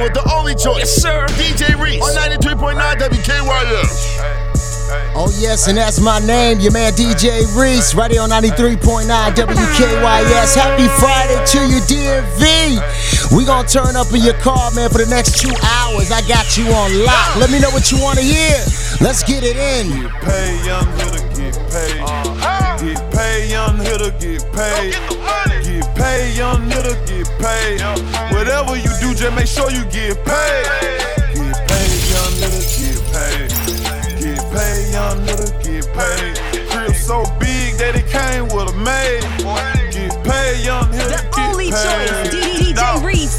rocking with the only choice. Yes, sir. DJ Reece on 93.9 WKYS. Oh, yes, and that's my name, your man DJ Reece, right here on 93.9 WKYS. Happy Friday to you, DMV. We gonna turn up in your car, man, for the next two hours. I got you on lock. Let me know what you wanna hear. Let's get it in. Get paid, young hitter, get paid. Uh-huh. Get paid, young hitter, get paid. Paid, young hitter, get paid. Whatever you do, just make sure you get paid. Get paid, young hitter, get paid. Get paid, young hitter, get paid. Crib so big that it came with a maid. Get paid, young The get only choice,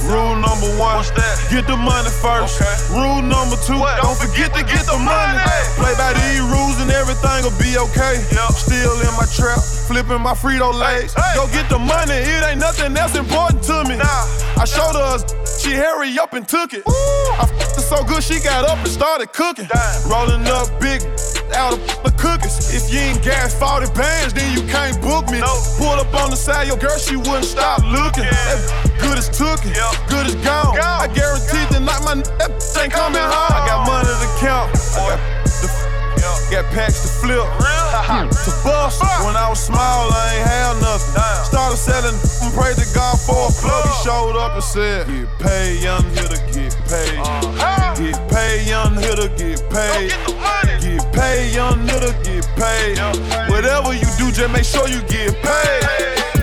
Rule number one, get the money first. Rule number two, don't forget to get the money. Play by these rules and everything will be okay. Still in my trap, flipping my Frito-Lays. Go get the money, it ain't nothing else important to me. I showed her, she hurry up and took it. I f***ed her so good, she got up and started cooking. Rolling up big out of the cookies. If you ain't gas 40 bands, then you can't book me. Pull up on the side, your girl, she wouldn't stop looking. That good as took it, good as gone. I guarantee that like my that ain't coming home. I got money to count. I got the Got packs to flip, to bust. When I was small, I ain't had nothing. Started selling, and prayed to God for a plug. He showed up and said, Get paid, young hitter, get paid. Get paid, young hitter, get paid. Get paid, young hitter, get paid. Whatever you do, just make sure you get. Get paid,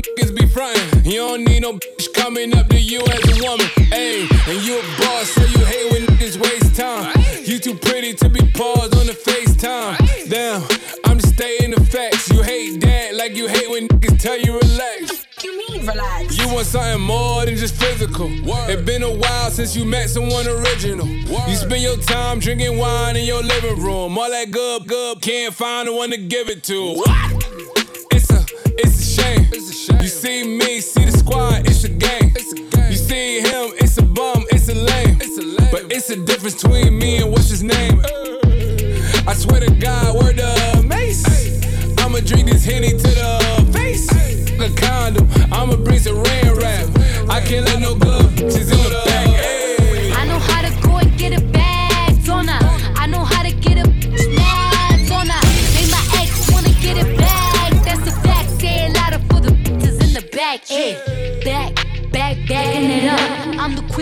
girl. You niggas be frontin'. You don't need no bitch coming up to you as a woman. Ayy, and you a boss, so you hate when niggas waste time. You too pretty to be paused on the FaceTime. Damn, I'm just stating the facts. You hate that like you hate when niggas tell you relax. You mean relax? You want something more than just physical. It's been a while since you met someone original. You spend your time drinking wine in your living room. All that good, good, can't find the one to give it to. What? It's a, it's a shame. See me, see the squad, it's a game. You see him, it's a bum, it's a lame. But it's a difference between me and what's his name. I swear to God, word the mace. I'ma drink this henny to the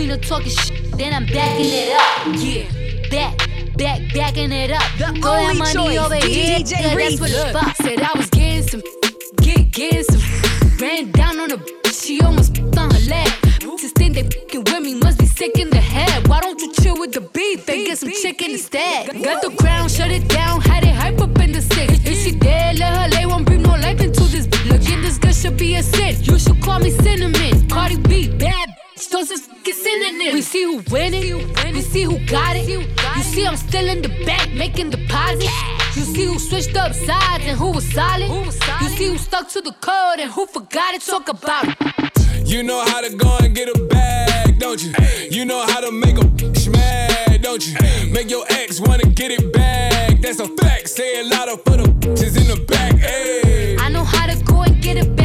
The of talking shit, then I'm backing it up. Yeah, back. Back, backing it up. The Throw that only money choice, over here. DJ Yeah, that's what it's Look. about. Said I was getting some, get, getting some. Ran down on a bitch, she almost on her leg. Just think they fucking with me, must be sick in the head. Why don't you chill with the beef and get some chicken instead? Got the ground, shut it down, had it hype up in the six. If she dead, let her lay, won't bring no life into this. Looking this good should be a sin. You should call me cinnamon. Cardi B, synonyms. We see who winning, we see who got it. You see I'm still in the back making deposits. You see who switched up sides and who was solid. You see who stuck to the code and who forgot it. Talk about it. You know how to go and get a bag, don't you? You know how to make a bitch mad, don't you? Make your ex wanna get it back. That's a fact. Say it louder for the bitches in the back. Hey. I know how to go and get it back,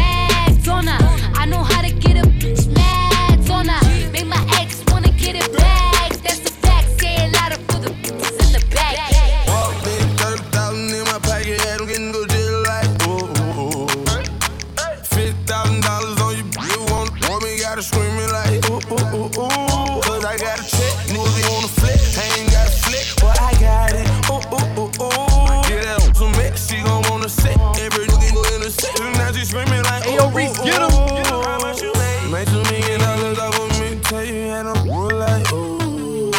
and I'm real like, ooh.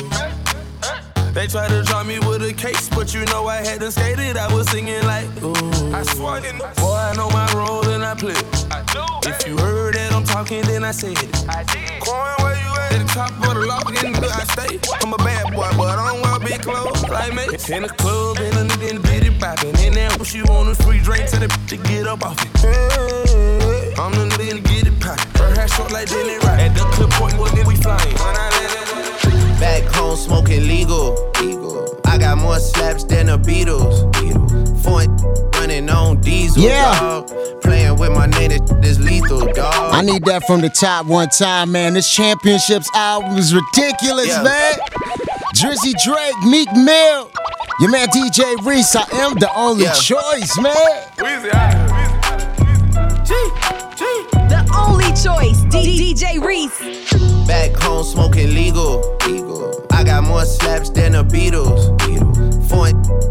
They tried to drop me with a case, but you know I hadn't skated. I was singing like, ooh. I swear, boy, I know my role and I play. it. If you heard that I'm talking, then I said it. Coin, where you at? At the top of the lock, in the I stay. I'm a bad boy, but I don't wear big clothes like me. In the club, and a nigga in the bitty poppin'. In there, she want a free drink to the to get up off it. I'm the nigga to get it poppin'. short like Dylan right. At the clip point, what did we flying? Back home smoking legal. legal. I got more slaps than the Beatles. Four running on diesel. Yeah. Dog. Playing with my name, this lethal, dog. I need that from the top one time, man. This championships album is ridiculous, Yeah. man. Drizzy Drake, Meek Mill. Your man DJ Reece, I am the only Yeah. choice, man. Weezy DJ Reece. Back home smoking legal. legal. I got more slaps than the Beatles. Four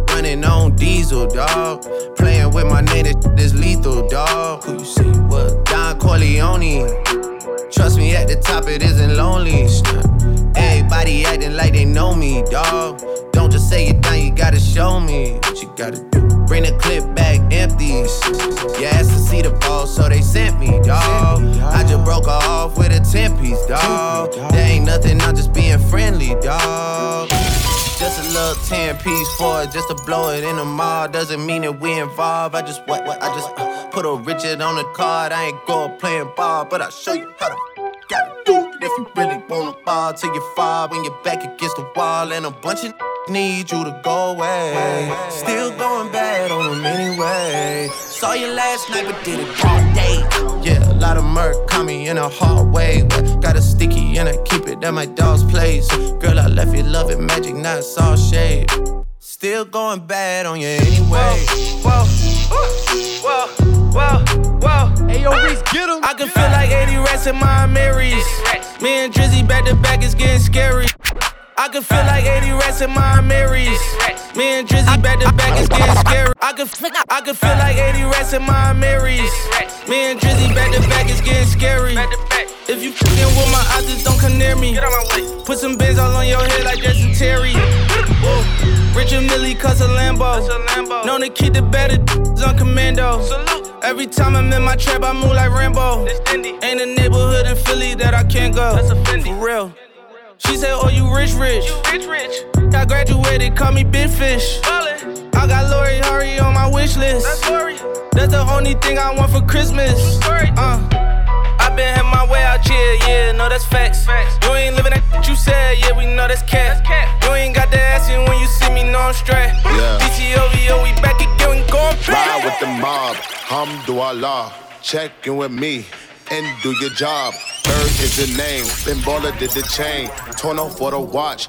running on diesel, dog. Playing with my name, this lethal, dog. Who you see? What? Don Corleone. Trust me, at the top it isn't lonely. Everybody acting like they know me, dog. Don't just say it down, you gotta show me what you gotta do. Bring the clip back empty. You asked to see the ball, so they sent me, dog. I just broke off with a 10 piece, dog. There ain't nothing, I'm just being friendly, dog. Just a little 10 piece for it, just to blow it in the mall. Doesn't mean that we involved. I just what, what I just uh, put a Richard on the card. I ain't going playing ball, but I'll show you how to gotta do it if you really wanna ball till you fall when you're back against the wall and a bunch of need you to go away. Still going bad on them anyway. Saw you last night, but did it all day. Yeah, a lot of murk caught me in a hard way. But got a sticky and I keep it at my dog's place. Girl, I left you love it magic, not it's all shade. Still going bad on you anyway. Whoa, whoa, whoa, whoa. Hey, yo, Reece, get him. I can feel like 80 rats in my Amiris. Me and Drizzy back to back is getting scary. I can feel like 80 rats in my Amiris. Me and Drizzy back to back is getting scary. I can, I can feel like 80 rats in my Amiris. Me and Drizzy back to back is getting scary. If you fucking with my eyes, just don't come near me. Put some bins all on your head like Jason Terry. Whoa. Richard Mille cuss a Lambo. Known to keep the better on commando. Every time I'm in my trap, I move like Rambo. Ain't a neighborhood in Philly that I can't go. For real. She said, Oh, you rich, rich. rich, rich. I graduated, call me Big Fish. I got Lori Harvey on my wish list. That's Lori. That's the only thing I want for Christmas. Uh. I been had my way out here, yeah, no, that's facts. facts. You ain't living that shit you said, yeah, we know that's cat. You ain't got the ass in when you see me, no, I'm straight. Yeah. DTOVO, we back again, we going Ride back. with the mob, Hamdulillah. Check in with me and do your job. Bird is the name, Baller did the chain. Torn off for the watch.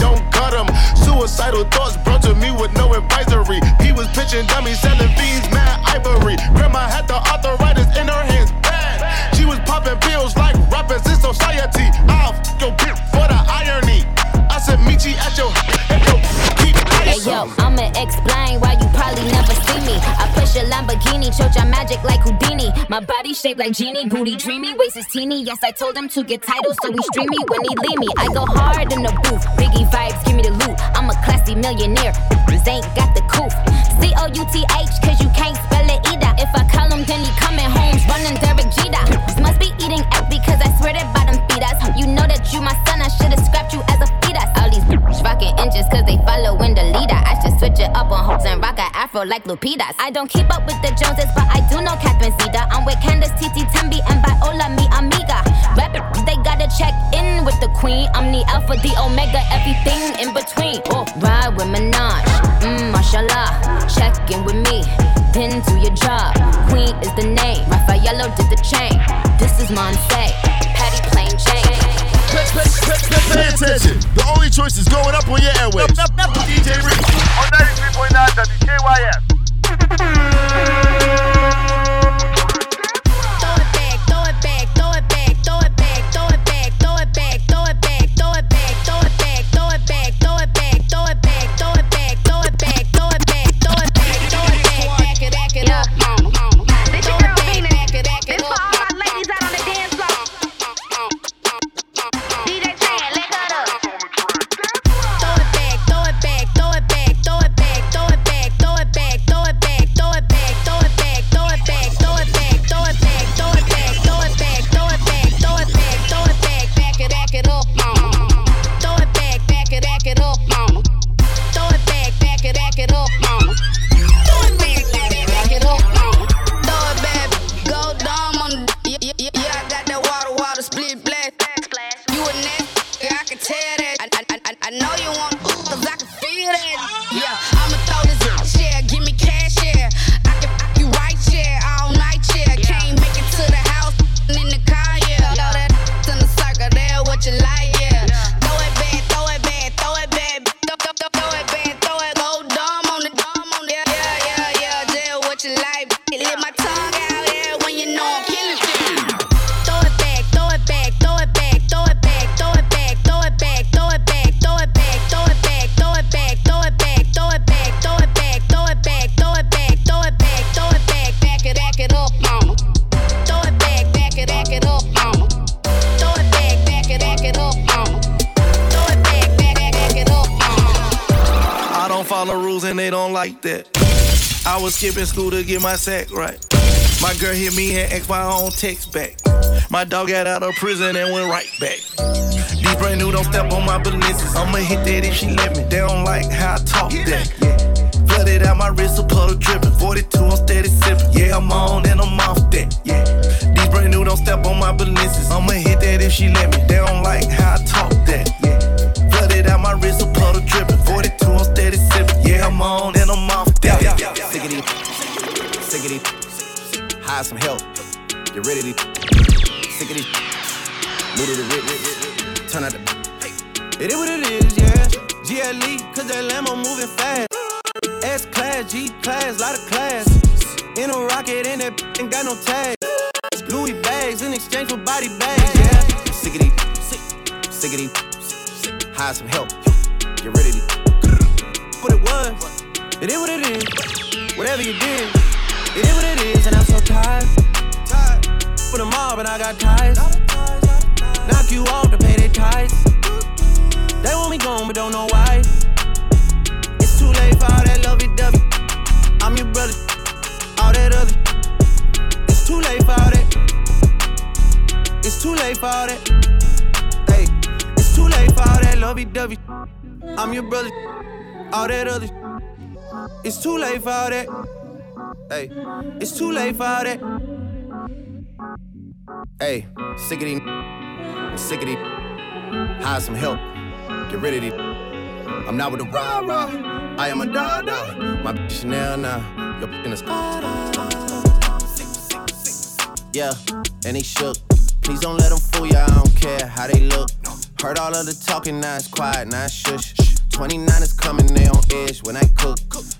Suicidal thoughts brought to me with no advisory. He was pitching dummies, selling fiends, mad ivory. Grandma had the arthritis in her hands, bad. She was popping pills like rappers in society. I'll f your bitch for the irony. I said, meet you at your, at keep Hey yo, I'ma explain why you probably never see me. I push a Lamborghini, choke your magic like Houdini. My body shaped like genie, booty dreamy, waist is teeny. Yes, I told him to get titles, so he me when he leave me. I go hard in the booth, Biggie vibes, give me the loot. I'm a classy millionaire, ain't got the coof. C O U T H, afro like Lupitas. I don't keep up with the Joneses, but I do know Catherine Zeta. I'm with Candace, Titi, Tembi, and Viola, mi amiga. They gotta check in with the queen. I'm the alpha, the omega, everything in between. Oh, ride with Minaj, mmm, mashallah. Check in with me, then do your job. Queen is the name, Raffaello did the chain. This is Monse, Patty plain Jane. Pay, pay, pay, pay, pay attention. The only choice is going up on your airwaves. DJ Reece. On 93.9 WKYS. Was skipping school to get my sack right. My girl hit me and asked my own text back. My dog got out of prison and went right back. These brand new don't step on my business. I'ma hit that if she let me. They don't like how I talk that. Yeah. Flooded out my wrist, a puddle dripping. 42, I'm steady sipping. Yeah, I'm on and I'm off that. Yeah. These brand new don't step on my business. I'ma hit that if she let me. They don't like how I talk that. Yeah. Flooded out my wrist, a puddle dripping. 42, I'm steady sipping. Yeah, I'm on Hire some help. Get rid of these. Sick of these. Move to the rip. Turn out the. It is what it is, yeah. GLE, cause that Lambo moving fast. S class, G class, lot of class. In a rocket, and that ain't got no tag. Louis bags in exchange for body bags, yeah. Sick of these. Sick of these. Hire some help. Get rid of these. What it was, it is what it is. Whatever you did, it is what it is, and I'm so tired. Tired. For the mob, and I got ties. Knock you off to pay their ties. They want me gone, but don't know why. It's too late for all that lovey dovey. I'm your brother, all that other. It's too late for all that. It's too late for all that. Hey, it's too late for all that lovey dovey. I'm your brother, all that other. It's too late for all that. Hey, it's too late for all that. Hey, sick of these. Sick of these. Hire some help. Get rid of these. I'm not with the rah rah. I am a da da. My bitch Chanel now. Your in the Yeah, and they shook. Please don't let them fool ya. I don't care how they look. Heard all of the talking, now it's quiet, now it's shush. 29 is coming, they on edge when I cook.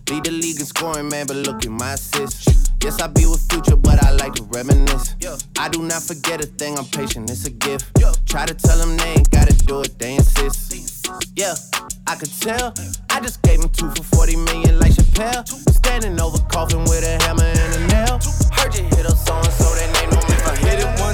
Lead the league in scoring, man, but look at my assist. Yes, I be with future, but I like to reminisce. I do not forget a thing, I'm patient, it's a gift. Try to tell them they ain't gotta do it, they insist. Yeah, I could tell. I just gave him two for 40 million like Chappelle. Standing over coffin with a hammer and a nail. Heard you hit a song, so they name no If I hit it one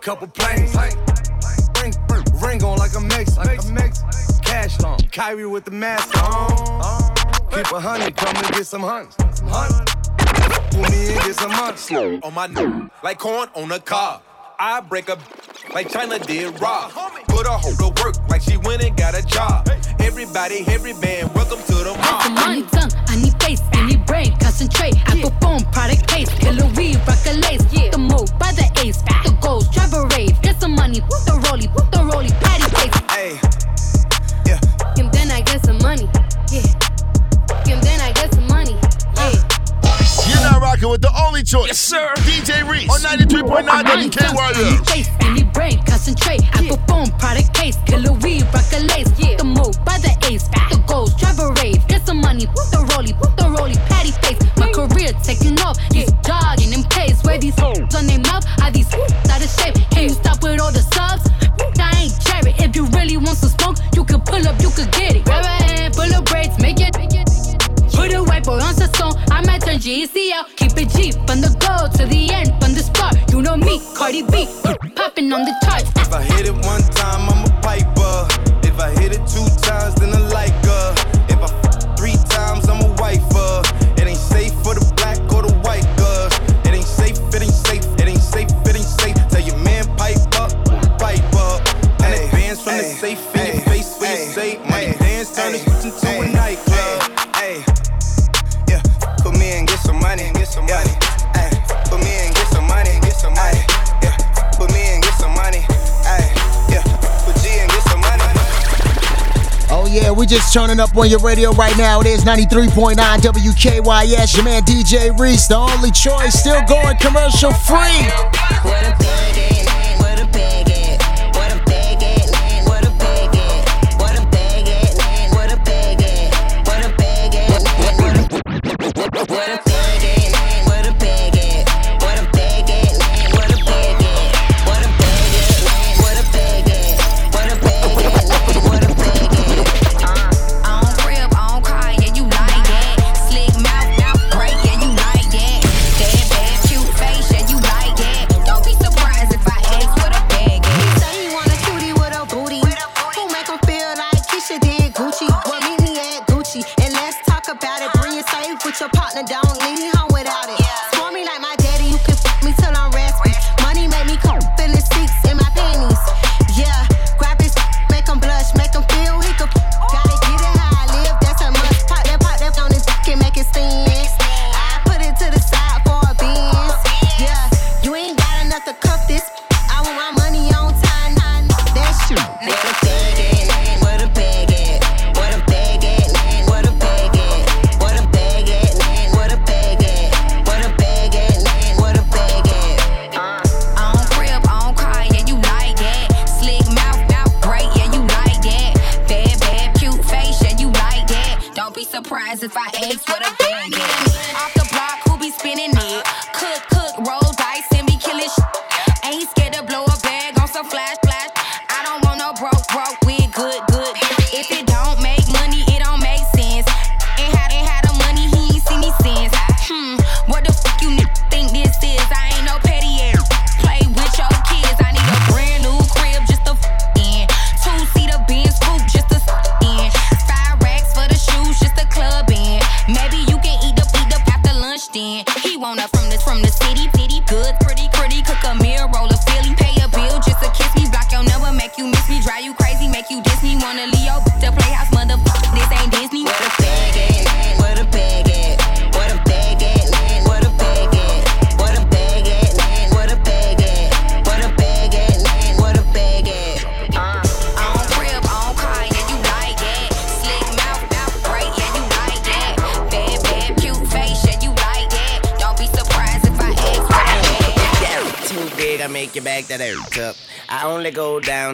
couple planes. Ring, ring on like a mix. Like a mix. Cash on. Kyrie with the mask on. Keep a honey, come and get some hunts. Put me in, get some hunts. on my n- like corn on a cob. I break a like China did Rob. Put a hoe to work like she went and got a job. Everybody, every man, welcome to the Got some mob. money, tongue, I need face, I need brain, concentrate. I perform product case, killer weed, rock a lace. The move by the ace, the goals, some money, put the rollie, put the rollie, patty face. Hey, And then I get some money, yeah. And then I get some money, yeah. You're now rocking with the only choice. Yes, sir. DJ Reese on 93.9 WKYL. Face, I need brain, concentrate. I perform product case, killer weed, rock a lace. The move by the ace, the goals, drive a rave. Get some money, put the rollie, put the rollie, patty face. My career taking off, these jogging in place. Where these oh. hoes on their turning up on your radio right now, it is 93.9 WKYS. Your man DJ Reece, the only choice, still going commercial free.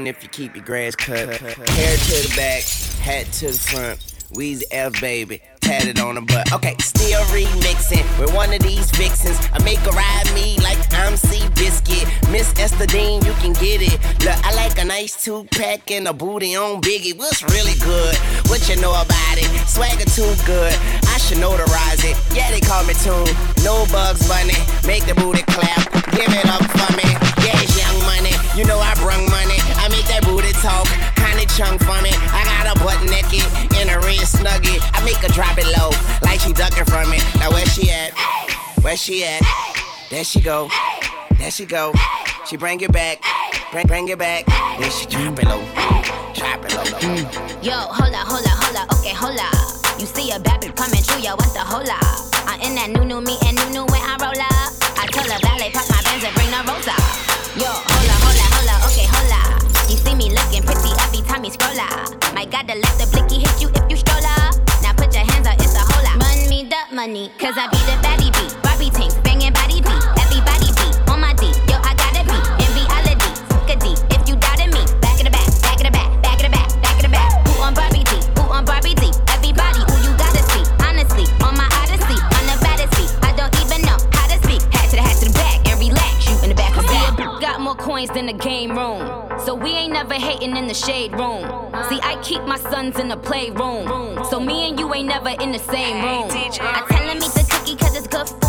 Keep your grass cut. Hair to the back, hat to the front. Weezy F baby, tatted on the butt. Okay, still remixing with one of these vixens. I make her ride me like I'm Seabiscuit. Miss Esther Dean, you can get it. Look, I like a nice two pack and a booty on Biggie. What's really good? What you know about it? Swagger too good. I should notarize it. Yeah, they call me Tune. No bugs bunny. Make the booty clap. Give it up for me. Yeah, it's young money. You know I brung money. Make that booty talk, kinda chunk from it. I got a butt naked in a red snuggie. I make her drop it low, like she ducking from it. Now where she at? Where she at? There she go. There she go. She bring it back. Bring, bring it back. Then she drop it low. Drop it low, low, low. Mm. Yo, hold up, hold up, hold up. Okay, hold up. You see a bad coming through, yo, what's the hold up? I'm in that new new me and new new when I roll up. I tell the valet, pop my Benz and bring the rosa. Yo, every time you scroll up. My God, to let the blicky hit you if you stroller. Now put your hands up, it's a whole lot. Run me the money, cause I be the never hating in the shade room. See, I keep my sons in the playroom. So me and you ain't never in the same room. I tell him eat the cookie cause it's good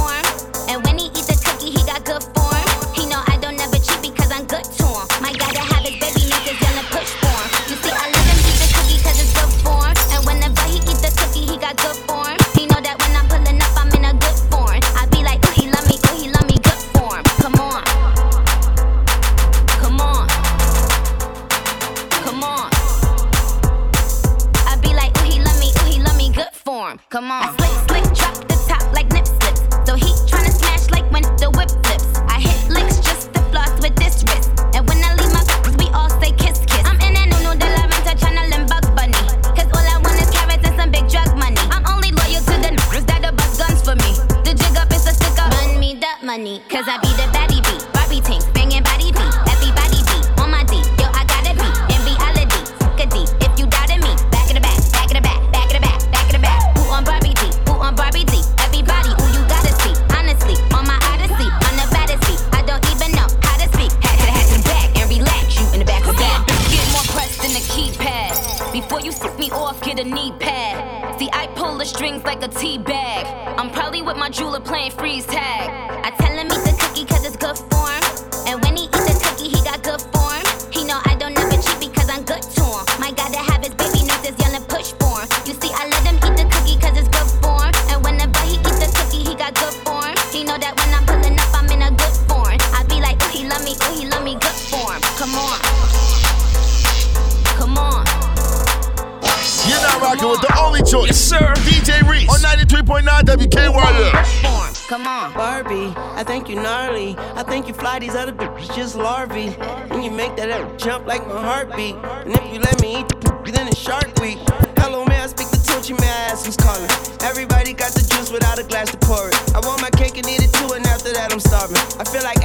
these other bitches just larvae. And you make that jump like my heartbeat. And if you let me eat the then it's Shark Week. Hello, may I speak to Tunechi? May I ask who's calling? Everybody got the juice without a glass to pour it. I want my cake and eat it too, and after that I'm starving. I feel like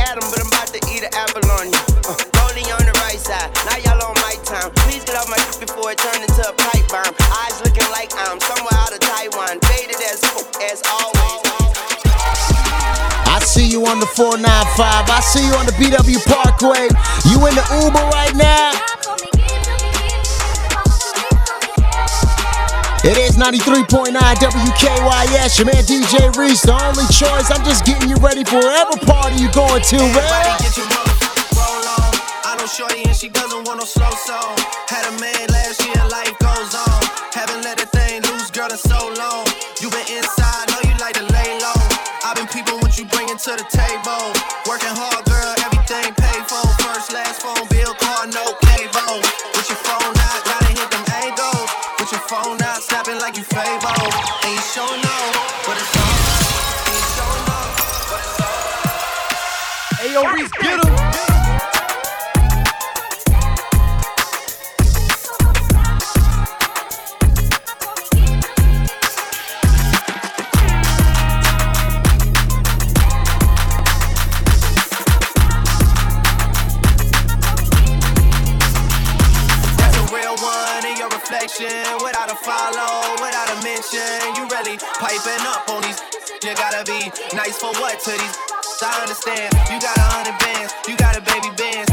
on the 495. I see you on the BW Parkway. You in the Uber right now? It is 93.9 WKYS. Your man DJ Reece, the only choice. I'm just getting you ready for whatever party you going to, man. I know Shorty and she doesn't want no slow song. Had a man last year, life goes on. Haven't let the thing loose, girl, in so long. To the table. Working hard, I understand. You got a hundred bands. You got a baby bands.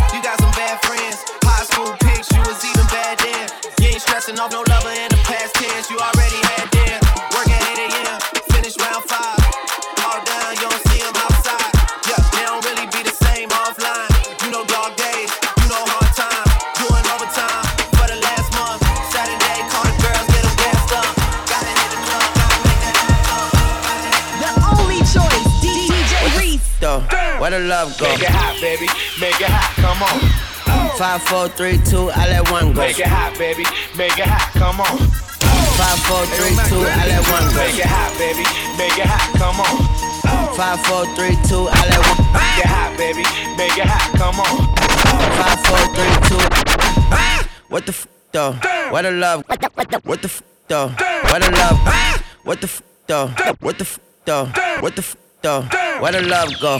Where the love go? Make it hot, baby. Make it hot. Come on. Five, four, three, two, I let one go. Make it hot, baby. Make it hot. Come on. Five, four, three, two, I let one go. Make it hot, baby. Make it hot. Come on. Five, four, three, two, I let one. Make it hot, baby. Make it hot. Come on. Five, four, three, two. What the f though? Where the love? What the f though? Where the love? What the f though? What the f though? What the f though? Where the love go?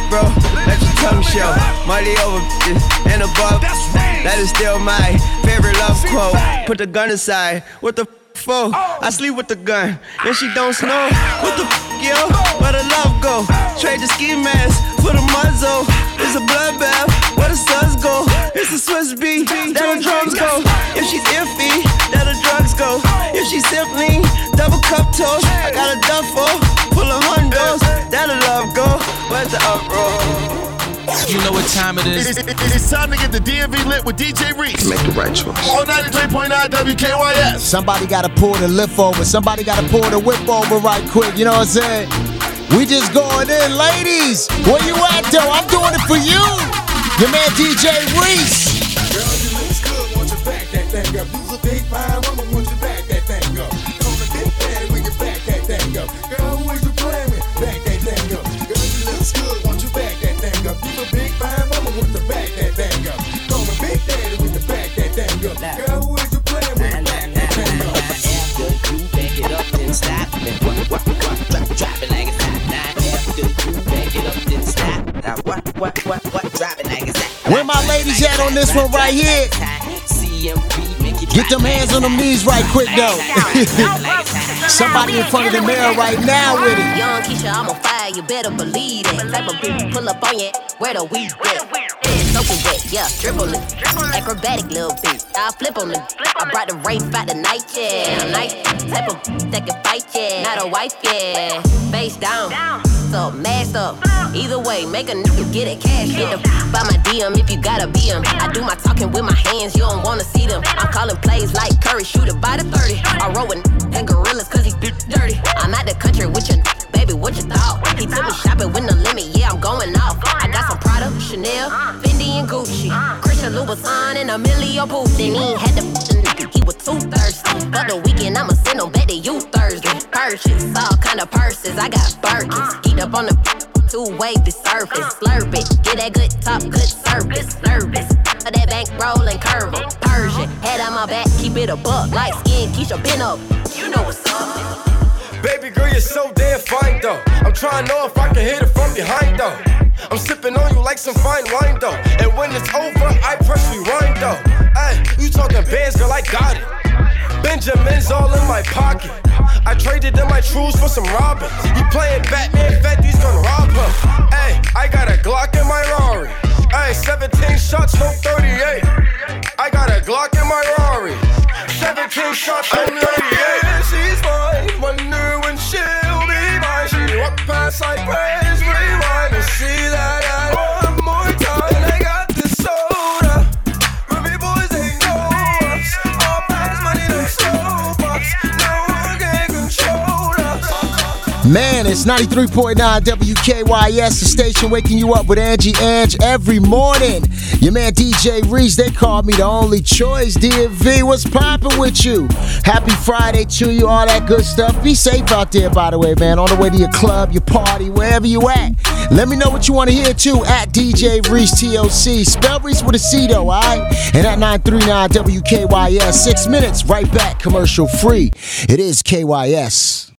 bro. Let your tongue show. Money over bitches and above. That is still my favorite love quote. Put the gun aside. What the f- for? I sleep with the gun. And she don't snow. What the yo? Where the love go? Trade the ski mask for the muzzle. It's a bloodbath. Where the suns go? It's a Swizz beat. That the drums go. If she's iffy, that the drugs go. If she's simply double cup toast, I got a duffel full of hundos. That the love go. Where's the uproar? You know what time it It- is. it- it- it's time to get the DMV lit with DJ Reece. Make the right choice. On 93.9 WKYS. Somebody gotta pull the lift over. Somebody gotta pull the whip over right quick. You know what I'm saying? We just going in, ladies. Where you at though? I'm doing it for you. Your man DJ Reece. Where on this one right here? Get them hands on them knees right quick though. Somebody in front of the mirror right now with it. Young Keisha, I'm on fire, you better believe it. Type of bitch pull up on you, where the weed at? Yeah, dribble it. Acrobatic little bitch, I flip on it. I brought the rape out the night, yeah. Night type of that can fight, yeah. Not a wife, yeah. Face down, Up, masked up. Either way, make a nigga get it cash. Get the by my DM if you gotta be him. I do my talking with my hands, you don't wanna see them. I'm calling plays like Curry, shoot it by the 30. I roll with and a. Then he had to nigga, he was too thirsty. But the weekend, I'ma send him back to you Thursday. Purchase all kind of purses, I got Birkins. Uh. Heat up on the two wavy surface. Uh. Slurp it, get that good top, good service. Nervous. That bank rolling curve Persian, head on my back, keep it a buck. Light skin, Keisha, pin up. You know what's up. Baby girl, you're so damn fine though. I'm trying to know if I can hit it from behind though. I'm sipping on you like some fine wine though. And when it's over, I press rewind though. Hey, you talking bands, girl, I got it. Benjamin's all in my pocket. I traded in my trues for some robbing. You playing Batman, Fetty's gonna rob him. Hey, I got a Glock in my Rari. Hey, 17 shots, no 38. I got a Glock in my Rari. 17 shots, no 38. It's 93.9 WKYS, the station waking you up with Angie Ange every morning. Your man DJ Reece, they call me the only choice. DV, what's poppin' with you? Happy Friday to you, all that good stuff. Be safe out there, by the way, man. On the way to your club, your party, wherever you at. Let me know what you want to hear too at DJ Reece TOC. Spell Reece with a C though, alright? And at 939 WKYS, six minutes, right back, commercial free. It is KYS.